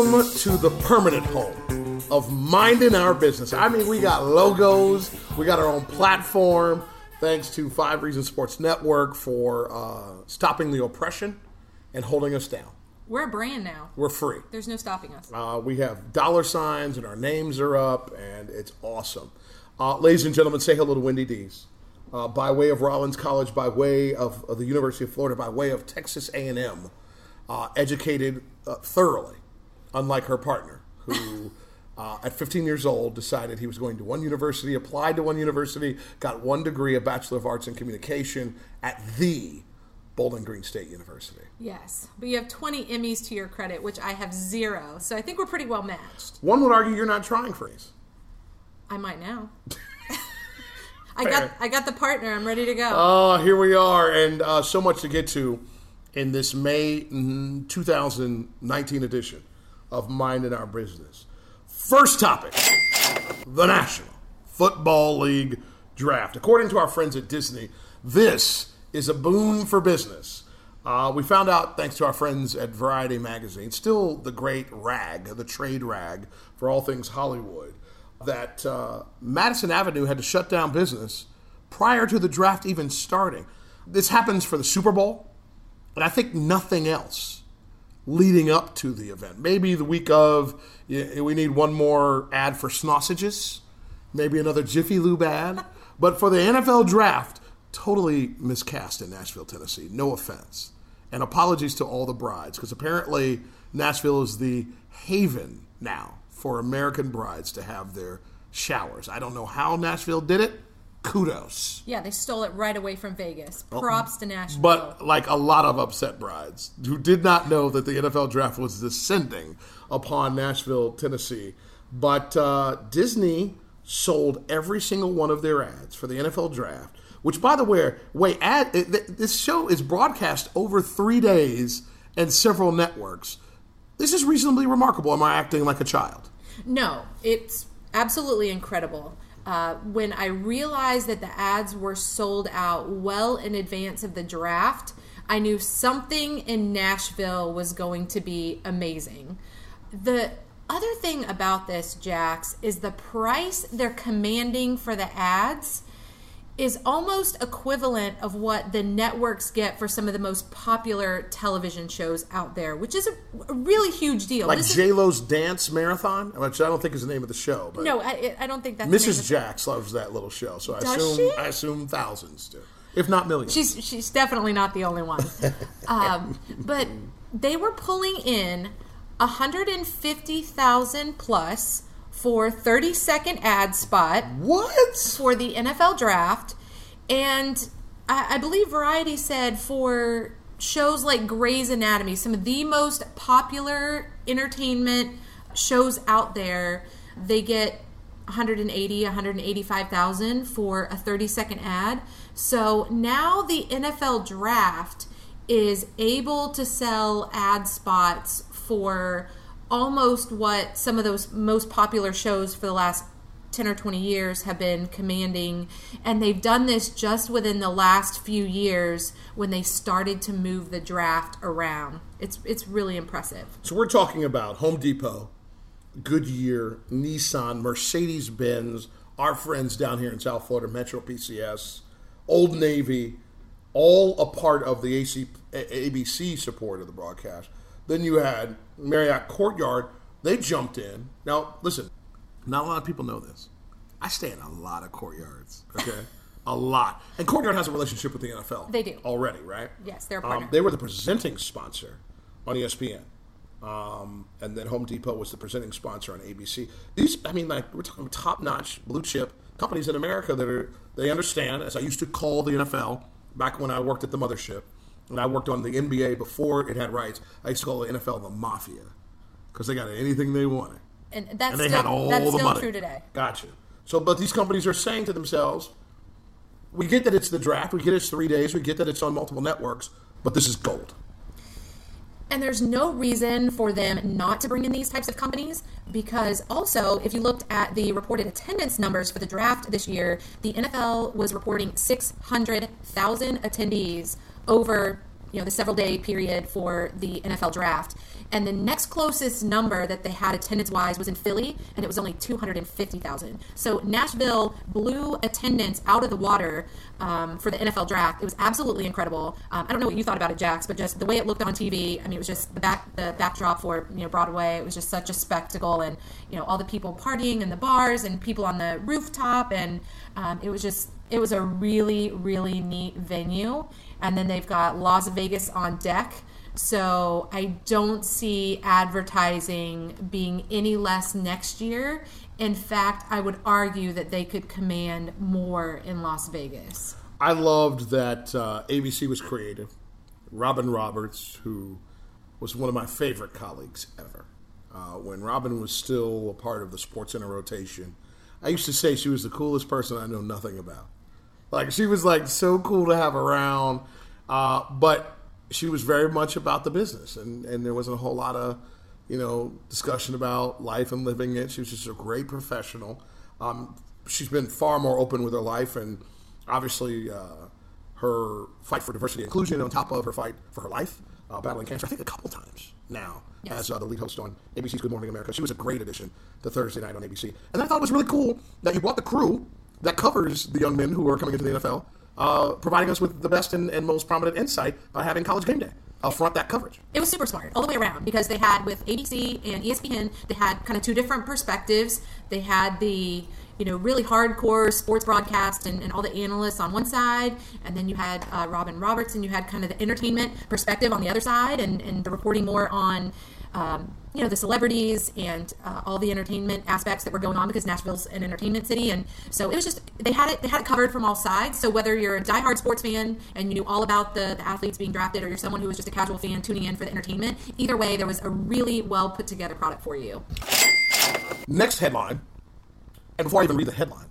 Welcome to the permanent home of minding our business. I mean, we got logos, we got our own platform. Thanks to Five Reasons Sports Network for uh, stopping the oppression and holding us down. We're a brand now. We're free. There's no stopping us. Uh, we have dollar signs and our names are up, and it's awesome. Uh, ladies and gentlemen, say hello to Windy Dees. Uh, by way of Rollins College, by way of, of, the University of Florida, by way of Texas A&M, uh, educated uh, thoroughly, unlike her partner, who uh, at 15 years old decided he was going to one university, applied to one university, got one degree, a Bachelor of Arts in Communication at the Bowling Green State University. Yes, but you have 20 Emmys to your credit, which I have zero. So I think we're pretty well matched. One would argue you're not trying for these. I might now. I got I got the partner. I'm ready to go. Oh, here we are, and uh, so much to get to in this May mm, 2019 edition of Minding Our Business. First topic: the National Football League draft. According to our friends at Disney, this is a boon for business. Uh, we found out, thanks to our friends at Variety Magazine, still the great rag, the trade rag for all things Hollywood that uh, Madison Avenue had to shut down business prior to the draft even starting. This happens for the Super Bowl, and I think nothing else leading up to the event. Maybe the week of, we need one more ad for sausages, maybe another Jiffy Lube ad. But for the NFL draft, totally miscast in Nashville, Tennessee. No offense. And apologies to all the brides, because apparently Nashville is the haven now for American brides to have their showers. I don't know how Nashville did it. Kudos. Yeah, they stole it right away from Vegas. Props to Nashville. But like a lot of upset brides who did not know that the NFL draft was descending upon Nashville, Tennessee. But uh, Disney sold every single one of their ads for the NFL draft. Which, by the way, wait, ad this show is broadcast over three days and several networks. This is reasonably remarkable. Am I acting like a child? No, it's absolutely incredible. Uh, when I realized that the ads were sold out well in advance of the draft, I knew something in Nashville was going to be amazing. The other thing about this, Jax, is the price they're commanding for the ads is almost equivalent of what the networks get for some of the most popular television shows out there, which is a, really huge deal. Like J Lo's Dance Marathon, which I don't think is the name of the show. But no, I, I don't think that's Mrs. Jax loves that little show, so I assume she? I assume thousands do, if not millions. She's she's definitely not the only one, um, but they were pulling in 150,000 plus for 30 second ad spot. What? For the NFL draft. And I, I believe Variety said for shows like Grey's Anatomy, some of the most popular entertainment shows out there, they get 180, 185,000 for a 30 second ad. So now the NFL draft is able to sell ad spots for almost what some of those most popular shows for the last 10 or 20 years have been commanding and they've done this just within the last few years when they started to move the draft around it's it's really impressive So we're talking about Home Depot, Goodyear, Nissan, Mercedes Benz, our friends down here in South Florida, Metro PCS, Old Navy, all a part of the AC, ABC support of the broadcast. Then you had Marriott Courtyard. They jumped in. Now, listen, not a lot of people know this. I stay in a lot of courtyards, okay? a lot. And Courtyard has a relationship with the NFL. They do. Already, right? Yes, they're a Um, they were the presenting sponsor on ESPN. Um, and then Home Depot was the presenting sponsor on ABC. These, I mean, like we're talking top-notch blue chip companies in America that are they understand. As I used to call the NFL back when I worked at the mothership, and I worked on the NBA before it had rights. I used to call the NFL the mafia because they got anything they wanted, and that's and they still, had all that's the still money. true today Gotcha. So, but these companies are saying to themselves, "We get that it's the draft. We get it's three days. We get that it's on multiple networks, but this is gold." And there's no reason for them not to bring in these types of companies because also, if you looked at the reported attendance numbers for the draft this year, the NFL was reporting 600,000 attendees over you know the several day period for the NFL draft. And the next closest number that they had attendance wise was in Philly, and it was only 250,000. So Nashville blew attendance out of the water um, for the NFL draft. It was absolutely incredible. Um, I don't know what you thought about it, Jax, but just the way it looked on TV. I mean, it was just the back the backdrop for you know Broadway. It was just such a spectacle, and you know all the people partying in the bars and people on the rooftop, and um, it was just it was a really really neat venue. And then they've got Las Vegas on deck. So I don't see advertising being any less next year. In fact, I would argue that they could command more in Las Vegas. I loved that uh, ABC was creative. Robin Roberts, who was one of my favorite colleagues ever, uh, when Robin was still a part of the Sports Center rotation, I used to say she was the coolest person I know nothing about. Like she was like so cool to have around, uh, but she was very much about the business, and and there wasn't a whole lot of you know discussion about life and living it. She was just a great professional. Um, she's been far more open with her life, and obviously uh, her fight for diversity and inclusion on top of her fight for her life, uh, battling cancer. I think a couple times now Yes. as uh, the lead host on ABC's Good Morning America. She was a great addition to Thursday night on ABC, and I thought it was really cool that you brought the crew that covers the young men who are coming into the NFL, uh, providing us with the best and, and most prominent insight by having College Game Day up front that coverage. It was super smart all the way around because they had with ABC and ESPN, they had kind of two different perspectives. They had the you know really hardcore sports broadcast and, and all the analysts on one side, and then you had uh, Robin Roberts and you had kind of the entertainment perspective on the other side, and, and the reporting more on. Um, you know the celebrities and uh, all the entertainment aspects that were going on because Nashville's an entertainment city, and so it was just they had it they had it covered from all sides. So whether you're a diehard sports fan and you knew all about the, the athletes being drafted, or you're someone who was just a casual fan tuning in for the entertainment, either way, there was a really well put together product for you. Next headline, and before I even read the headline,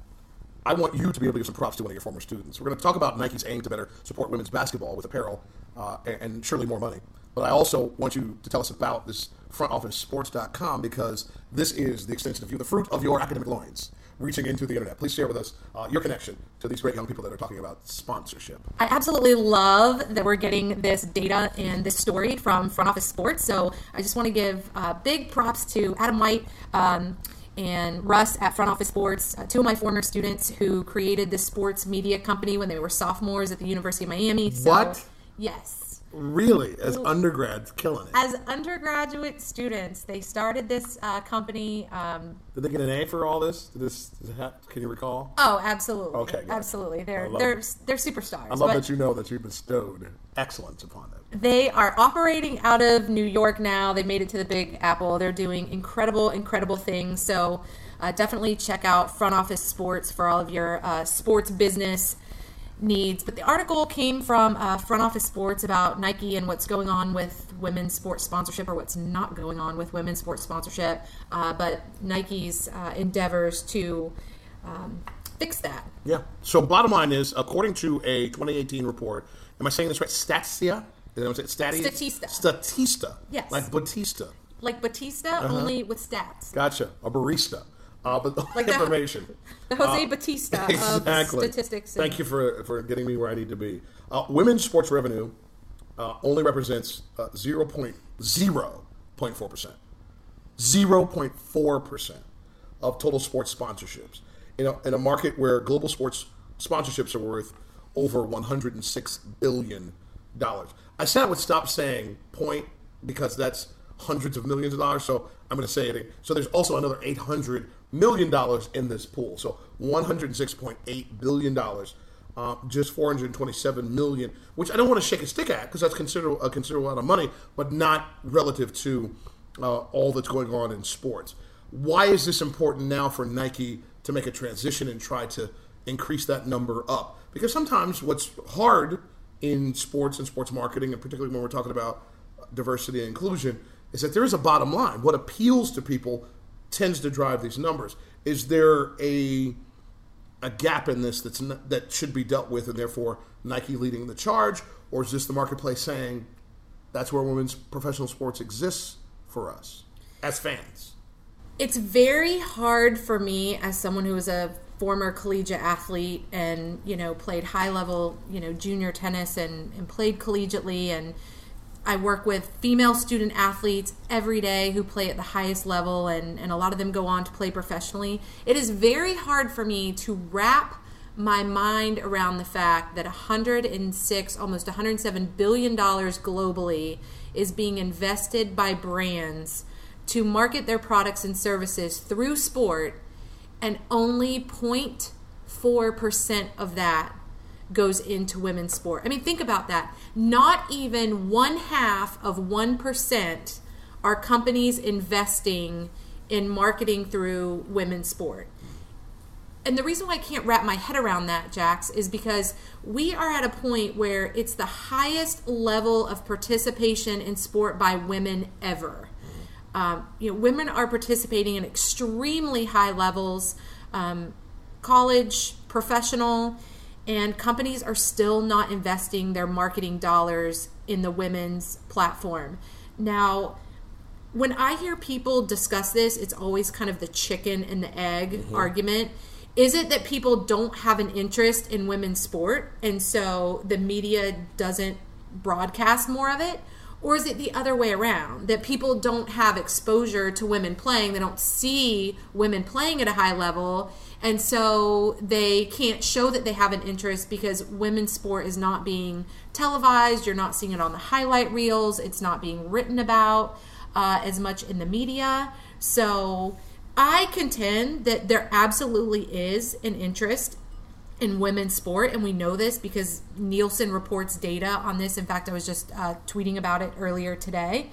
I want you to be able to give some props to one of your former students. We're going to talk about Nike's aim to better support women's basketball with apparel uh, and, and surely more money. But I also want you to tell us about this frontofficesports.com because this is the extension of you, the fruit of your academic loins, reaching into the internet. Please share with us uh, your connection to these great young people that are talking about sponsorship. I absolutely love that we're getting this data and this story from Front Office Sports. So I just want to give uh, big props to Adam White. Um, and Russ at Front Office Sports, uh, two of my former students who created this sports media company when they were sophomores at the University of Miami. So, What? Yes. Really, as undergrads, killing it. As undergraduate students, they started this uh, company. Um, Did they get an A for all this? Did this does it can you recall? oh, absolutely. Okay, good. Absolutely. They're love they're it. they're superstars. I love but- that you know that you bestowed excellence upon them. They are operating out of New York now. They made it to the Big Apple. They're doing incredible, incredible things. So uh, definitely check out Front Office Sports for all of your uh, sports business needs. But the article came from uh, Front Office Sports about Nike and what's going on with women's sports sponsorship or what's not going on with women's sports sponsorship. Uh, but Nike's uh, endeavors to um, fix that. Yeah. So bottom line is, according to a 2018 report, am I saying this right? Statista. Did I say Statia? Statista. Statista. Yes. Like Batista. Like Batista, Uh-huh. only with stats. Gotcha. A barista. Uh, but the Like information. The Jose Uh, Bautista exactly. of statistics. and- Thank you for, for getting me where I need to be. Uh, women's sports revenue uh, only represents uh, 0.0.4%. 0.4% of total sports sponsorships. In a, in a market where global sports sponsorships are worth over $106 billion. I said I would stop saying point because that's hundreds of millions of dollars. So I'm going to say it. So there's also another 800 million dollars in this pool. So 106.8 billion dollars. Uh, just 427 million, which I don't want to shake a stick at because that's a considerable amount of money, but not relative to uh, all that's going on in sports. Why is this important now for Nike to make a transition and try to increase that number up? Because sometimes what's hard in sports and sports marketing, and particularly when we're talking about diversity and inclusion, is that there is a bottom line. What appeals to people tends to drive these numbers. Is there a a gap in this that's not, that should be dealt with, and therefore Nike leading the charge, or is this the marketplace saying that's where women's professional sports exists for us as fans? it's very hard for me as someone who was a former collegiate athlete and you know played high level you know junior tennis and, and played collegiately and i work with female student athletes every day who play at the highest level and, and a lot of them go on to play professionally. It is very hard for me to wrap my mind around the fact that 106 almost 107 billion dollars globally is being invested by brands to market their products and services through sport, and only 0.4% of that goes into women's sport. I mean, think about that. Not even one half of 1% are companies investing in marketing through women's sport. And the reason why I can't wrap my head around that, Jax, is because we are at a point where it's the highest level of participation in sport by women ever. Um, you know, women are participating in extremely high levels, um, college, professional, and companies are still not investing their marketing dollars in the women's platform. Now, when I hear people discuss this, it's always kind of the chicken and the egg mm-hmm. argument. Is it that people don't have an interest in women's sport and so the media doesn't broadcast more of it? Or is it the other way around that people don't have exposure to women playing? They don't see women playing at a high level, and so they can't show that they have an interest because women's sport is not being televised. You're not seeing it on the highlight reels, it's not being written about uh, as much in the media. So I contend that there absolutely is an interest in women's sport, and we know this because Nielsen reports data on this. In fact, I was just uh, tweeting about it earlier today.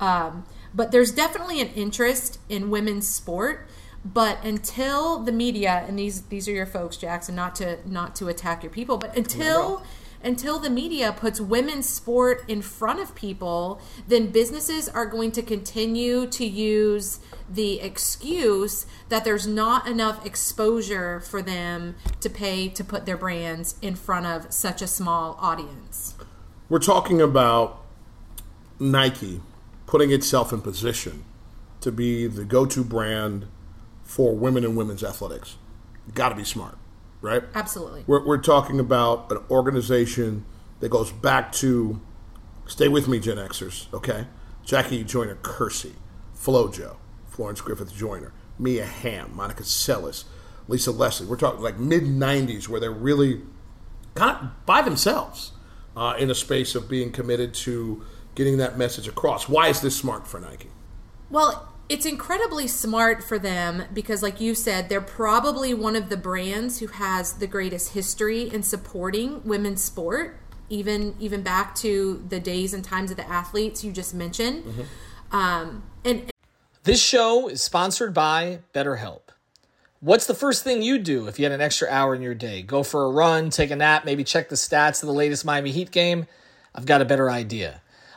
Um, but there's definitely an interest in women's sport. But until the media and these these are your folks, Jackson, not to not to attack your people, but until until the media puts women's sport in front of people, then businesses are going to continue to use the excuse that there's not enough exposure for them to pay to put their brands in front of such a small audience. We're talking about Nike putting itself in position to be the go-to brand for women and women's athletics. Got to be smart, right? Absolutely. We're, we're talking about an organization that goes back to, stay with me, Gen Xers, okay? Jackie Joyner Kersee, Flojo, Florence Griffith Joyner, Mia Hamm, Monica Seles, Lisa Leslie. We're talking like mid 90s where they're really kind of by themselves uh, in a space of being committed to getting that message across. Why is this smart for Nike? Well, it's incredibly smart for them because, like you said, they're probably one of the brands who has the greatest history in supporting women's sport, even even back to the days and times of the athletes you just mentioned. Um, and This show is sponsored by BetterHelp. What's the first thing you do if you had an extra hour in your day? Go for a run, take a nap, maybe check the stats of the latest Miami Heat game? I've got a better idea.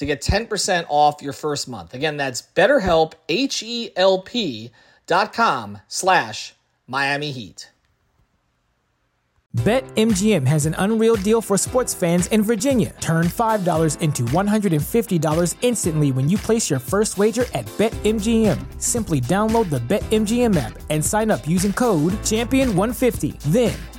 to get 10% off your first month. Again, that's betterhelp, H-E-L-P dot com slash Miami Heat. BetMGM has an unreal deal for sports fans in Virginia. Turn $5 into $150 instantly when you place your first wager at BetMGM. Simply download the BetMGM app and sign up using code Champion150. Then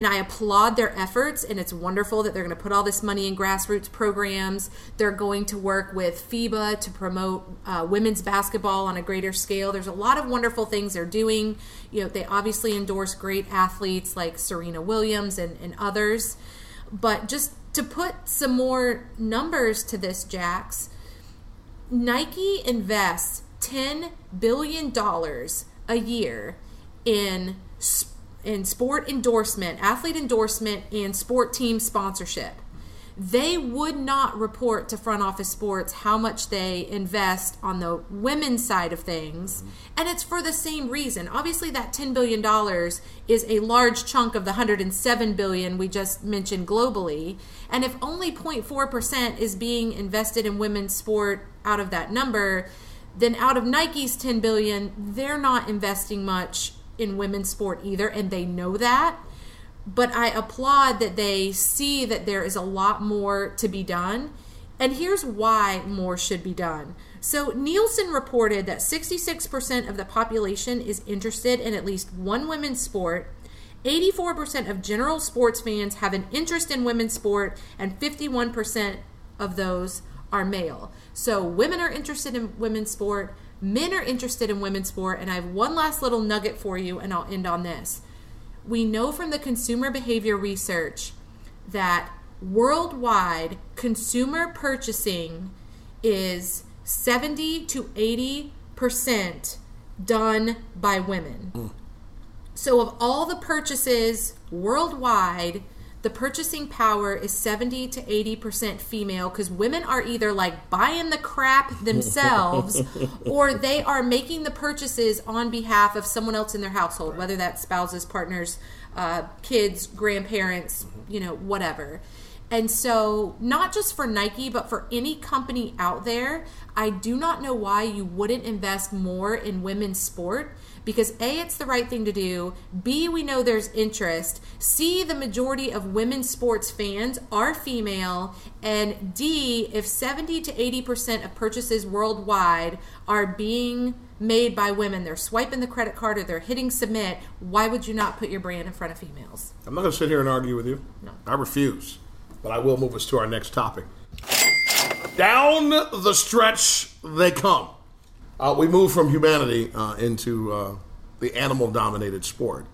And I applaud their efforts, and it's wonderful that they're going to put all this money in grassroots programs. They're going to work with FIBA to promote uh, women's basketball on a greater scale. There's a lot of wonderful things they're doing. You know, they obviously endorse great athletes like Serena Williams and, and others. But just to put some more numbers to this, Jax, Nike invests $10 billion a year in sports in sport endorsement, athlete endorsement, and sport team sponsorship. They would not report to front office sports how much they invest on the women's side of things. And it's for the same reason. Obviously that 10 billion dollars is a large chunk of the 107 billion we just mentioned globally. And if only 0.4% is being invested in women's sport out of that number, then out of Nike's 10 billion, they're not investing much in women's sport either, and they know that. But I applaud that they see that there is a lot more to be done. And here's why more should be done. So, Nielsen reported that 66% of the population is interested in at least one women's sport. 84% of general sports fans have an interest in women's sport, and 51% of those are male. So, women are interested in women's sport, Men are interested in women's sport, and I have one last little nugget for you, and I'll end on this. We know from the consumer behavior research that worldwide consumer purchasing is 70 to 80 percent done by women. Mm. So, of all the purchases worldwide, the purchasing power is 70 to 80% female because women are either like buying the crap themselves or they are making the purchases on behalf of someone else in their household, whether that's spouses, partners, uh, kids, grandparents, you know, whatever. And so, not just for Nike, but for any company out there, I do not know why you wouldn't invest more in women's sport because A, it's the right thing to do. B, we know there's interest. C, the majority of women's sports fans are female. And D, if 70 to 80% of purchases worldwide are being made by women, they're swiping the credit card or they're hitting submit, why would you not put your brand in front of females? I'm not going to sit here and argue with you. No. I refuse. But I will move us to our next topic. Down the stretch they come. Uh, we move from humanity uh, into uh, the animal dominated sport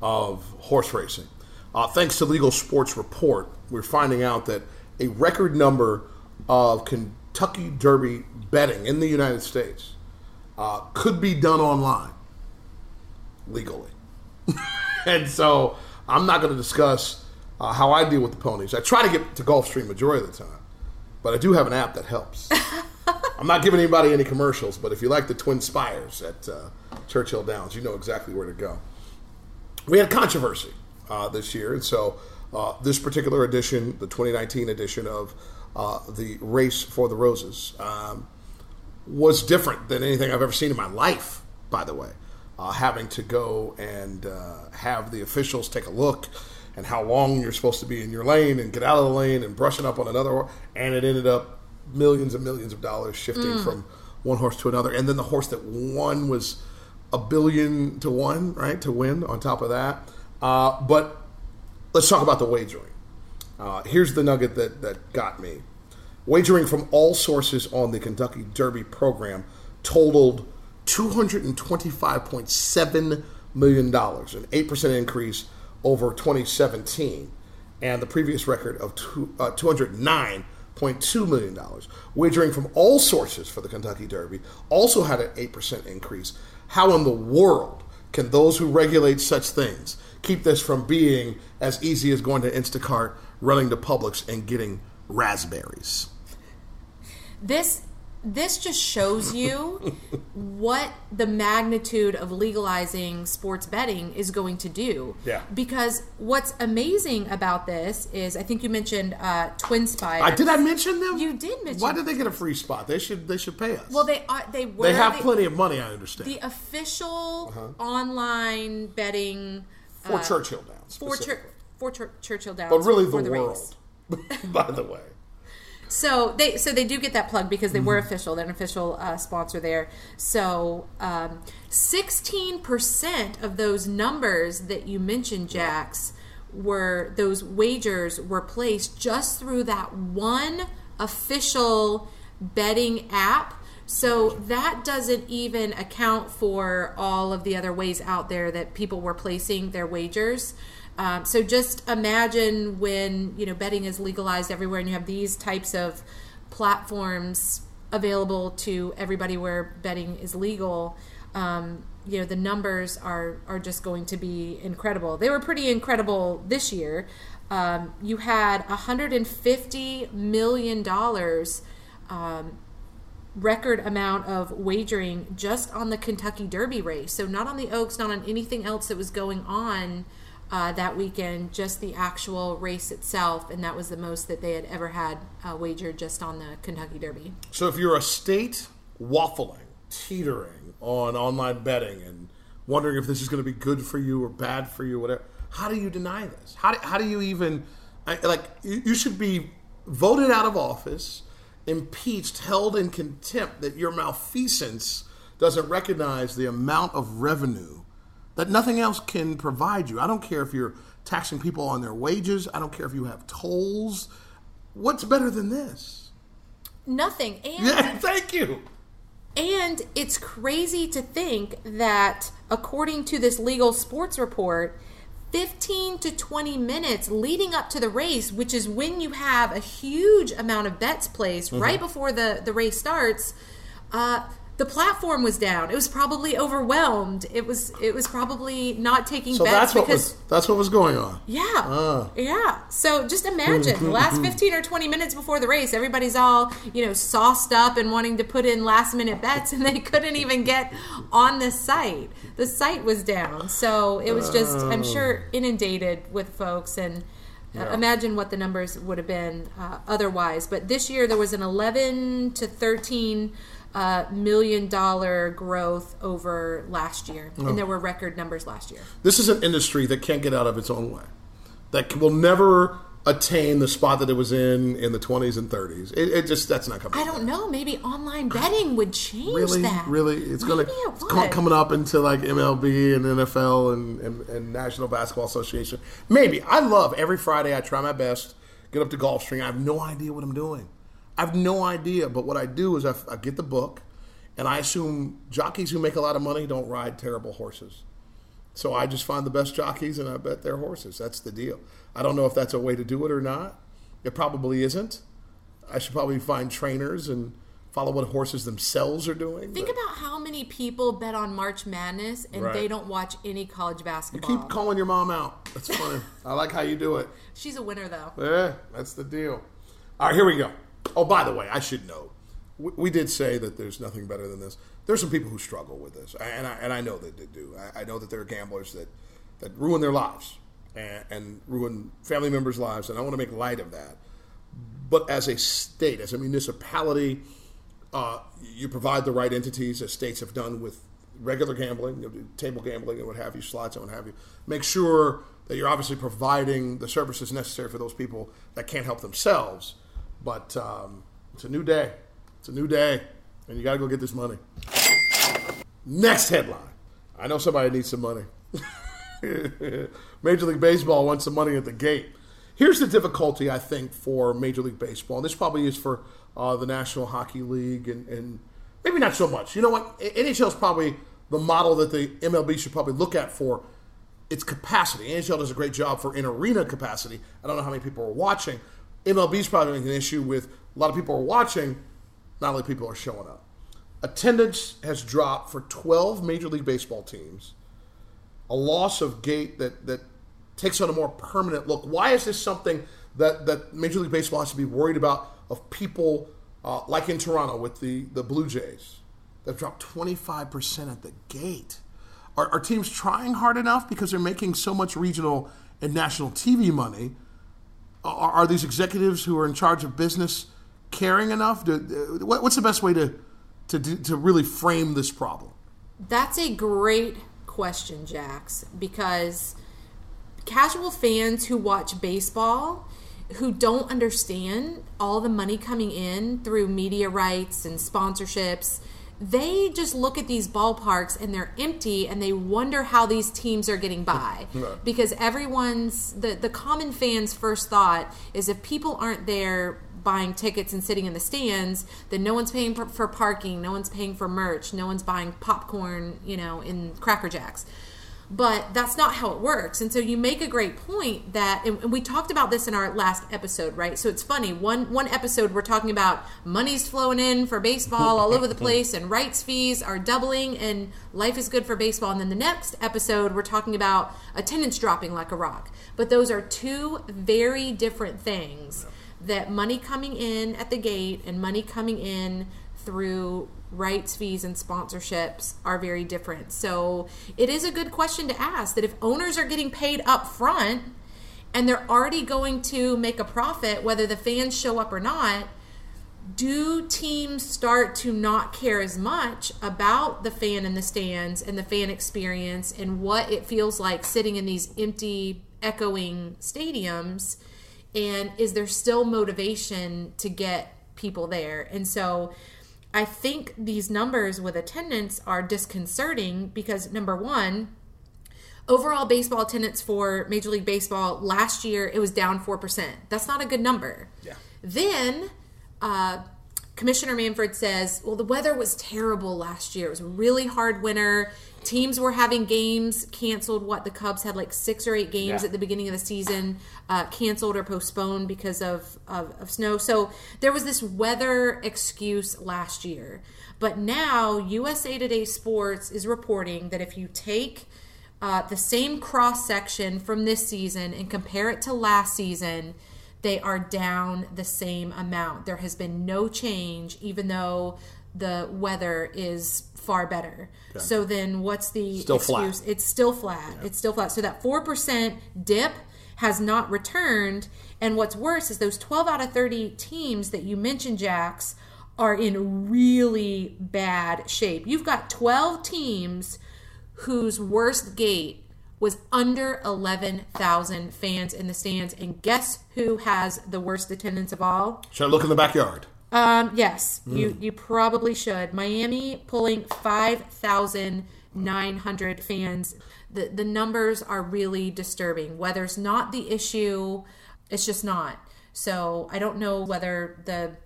of horse racing. Uh, thanks to Legal Sports Report, we're finding out that a record number of Kentucky Derby betting in the United States uh, could be done online legally. and so I'm not going to discuss uh, how I deal with the ponies. I try to get to Gulfstream majority of the time, but I do have an app that helps. I'm not giving anybody any commercials, but if you like the Twin Spires at uh, Churchill Downs, you know exactly where to go. We had controversy uh, this year, and so uh, this particular edition, the 2019 edition of uh, the Race for the Roses, um, was different than anything I've ever seen in my life, by the way. Uh, having to go and uh, have the officials take a look and how long you're supposed to be in your lane and get out of the lane and brushing up on another, and it ended up millions and millions of dollars shifting mm. from one horse to another. And then the horse that won was a billion to one, right, to win on top of that. Uh, but let's talk about the wagering. Uh, here's the nugget that, that got me. Wagering from all sources on the Kentucky Derby program totaled $225.7 million, an 8% increase over 2017, and the previous record of two, uh, $209.2 million. Wagering from all sources for the Kentucky Derby also had an 8% increase. How in the world can those who regulate such things keep this from being as easy as going to Instacart, running to Publix, and getting raspberries. This this just shows you what the magnitude of legalizing sports betting is going to do. Yeah. Because what's amazing about this is, I think you mentioned uh, Twin Spires. I did I mention them? You did mention. Why did they get a free spot? They should they should pay us. Well, they are. They were. They have the, plenty of money. I understand. The official uh-huh. online betting for uh, Churchill Downs. For, Chur- for Chur- Churchill Downs. But really, the, the world. by the way. So they so they do get that plug because they mm-hmm. were official. They're an official uh, sponsor there. So um, sixteen um, percent of those numbers that you mentioned, Jax, were those wagers were placed just through that one official betting app. So that doesn't even account for all of the other ways out there that people were placing their wagers. Um, so just imagine when you know betting is legalized everywhere, and you have these types of platforms available to everybody where betting is legal. Um, you know the numbers are are just going to be incredible. They were pretty incredible this year. Um, you had 150 million dollars. Um, record amount of wagering just on the Kentucky Derby race. So not on the Oaks, not on anything else that was going on uh, that weekend, just the actual race itself, and that was the most that they had ever had uh, wagered just on the Kentucky Derby. So if you're a state waffling, teetering on online betting, and wondering if this is going to be good for you or bad for you, whatever, how do you deny this? How do, how do you even like? You should be voted out of office, impeached, held in contempt that your malfeasance doesn't recognize the amount of revenue that nothing else can provide you. I don't care if you're taxing people on their wages, I don't care if you have tolls. What's better than this? Nothing. And yeah, thank you. And it's crazy to think that according to this legal sports report, 15 to 20 minutes leading up to the race, which is when you have a huge amount of bets placed mm-hmm. right before the, the race starts, uh, the platform was down. It was probably overwhelmed. It was it was probably not taking so bets that's because what was, that's what was going on. Yeah, uh. yeah. So just imagine the last fifteen or twenty minutes before the race, everybody's all you know sauced up and wanting to put in last minute bets, and they couldn't even get on the site. The site was down, so it was just I'm sure oh. inundated with folks and. Uh, yeah. imagine what the numbers would have been uh, otherwise. But this year there was an 11 to 13 uh, million dollar growth over last year, oh. and there were record numbers last year. This is an industry that can't get out of its own way, that will never attain the spot that it was in in the 20s and 30s. It, it just that's not coming. I don't know. Maybe online betting would change really, that. Really, it's going to coming up into like MLB and NFL and, and, and National Basketball Association. Maybe I love every Friday. I try my best. Get up to Gulfstream. I have no idea what I'm doing. I have no idea, but what I do is I, I get the book, and I assume jockeys who make a lot of money don't ride terrible horses. So I just find the best jockeys and I bet their horses. That's the deal. I don't know if that's a way to do it or not. It probably isn't. I should probably find trainers and follow what horses themselves are doing. Think but about how many people bet on March Madness and Right. they don't watch any college basketball. You keep calling your mom out. That's funny. I like how you do it. She's a winner though. Yeah, that's the deal. All right, here we go. Oh, by the way, I should note, we, we did say that there's nothing better than this. There's some people who struggle with this, and I, and I know that they do. I, I know that there are gamblers that, that ruin their lives and, and ruin family members' lives, and I want to make light of that. But as a state, as a municipality, uh, you provide the right entities, as states have done with regular gambling, table gambling, and what have you, slots and what have you. Make sure that you're obviously providing the services necessary for those people that can't help themselves. But um, it's a new day. It's a new day, and you got to go get this money. Next headline. I know somebody needs some money. Major League Baseball wants some money at the gate. Here's the difficulty, I think, for Major League Baseball. And this probably is for uh, the National Hockey League and, and maybe not so much. You know what? NHL is probably the model that the MLB should probably look at for its capacity. NHL does a great job for in arena capacity. I don't know how many people are watching. MLB is probably having an issue with a lot of people are watching, not only people are showing up. Attendance has dropped for 12 Major League Baseball teams a loss of gate that that takes on a more permanent look. Why is this something that that Major League Baseball has to be worried about of people uh, like in Toronto with the the Blue Jays that have dropped 25 percent at the gate? Are, are teams trying hard enough because they're making so much regional and national TV money? Are, are these executives who are in charge of business caring enough? Uh, what, what's the best way to to to really frame this problem? That's a great question, Jax, because casual fans who watch baseball who don't understand all the money coming in through media rights and sponsorships they just look at these ballparks and they're empty and they wonder how these teams are getting by. Because everyone's the, the common fan's first thought is if people aren't there buying tickets and sitting in the stands then no one's paying for, for parking no one's paying for merch no one's buying popcorn you know in cracker jacks but that's not how it works. And so you make a great point that and we talked about this in our last episode right? So it's funny one one episode we're talking about money's flowing in for baseball all over the place and rights fees are doubling and life is good for baseball. And then the next episode we're talking about attendance dropping like a rock. But those are two very different things that money coming in at the gate and money coming in through rights fees and sponsorships are very different. So it is a good question to ask that if owners are getting paid up front and they're already going to make a profit whether the fans show up or not, do teams start to not care as much about the fan in the stands and the fan experience and what it feels like sitting in these empty echoing stadiums and is there still motivation to get people there and so i think these numbers with attendance are disconcerting because number one overall baseball attendance for major league baseball last year it was down 4% that's not a good number Yeah. then uh, Commissioner Manfred says, well, the weather was terrible last year. It was a really hard winter. Teams were having games canceled. What the Cubs had like six or eight games Yeah. at the beginning of the season uh, canceled or postponed because of, of, of snow. So there was this weather excuse last year. But now USA Today Sports is reporting that if you take uh, the same cross section from this season and compare it to last season, they are down the same amount. There has been no change, even though the weather is far better. So then, what's the Still flat. excuse? It's still flat. It's still flat. So that four percent dip has not returned. And what's worse is those twelve out of thirty teams that you mentioned, Jax, are in really bad shape. You've got twelve teams whose worst gate was under 11,000 fans in the stands. And guess who has the worst attendance of all? Should I look in the backyard? Um, yes, you, you probably should. Miami pulling 5,900 fans. The, the numbers are really disturbing. Weather's not the issue, it's just not. So I don't know whether the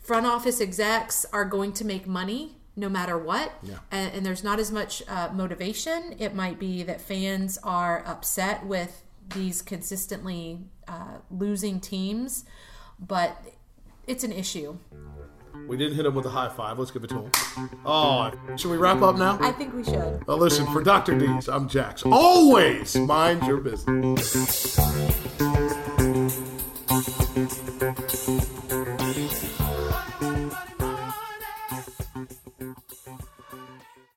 front office execs are going to make money no matter what. And, and there's not as much uh, motivation. It might be that fans are upset with these consistently uh, losing teams. But it's an issue. We didn't hit him with a high five. Let's give it to him. Oh, should we wrap up now? I think we should. Well, listen, for Dr. Dees, I'm Jax. Always mind your business.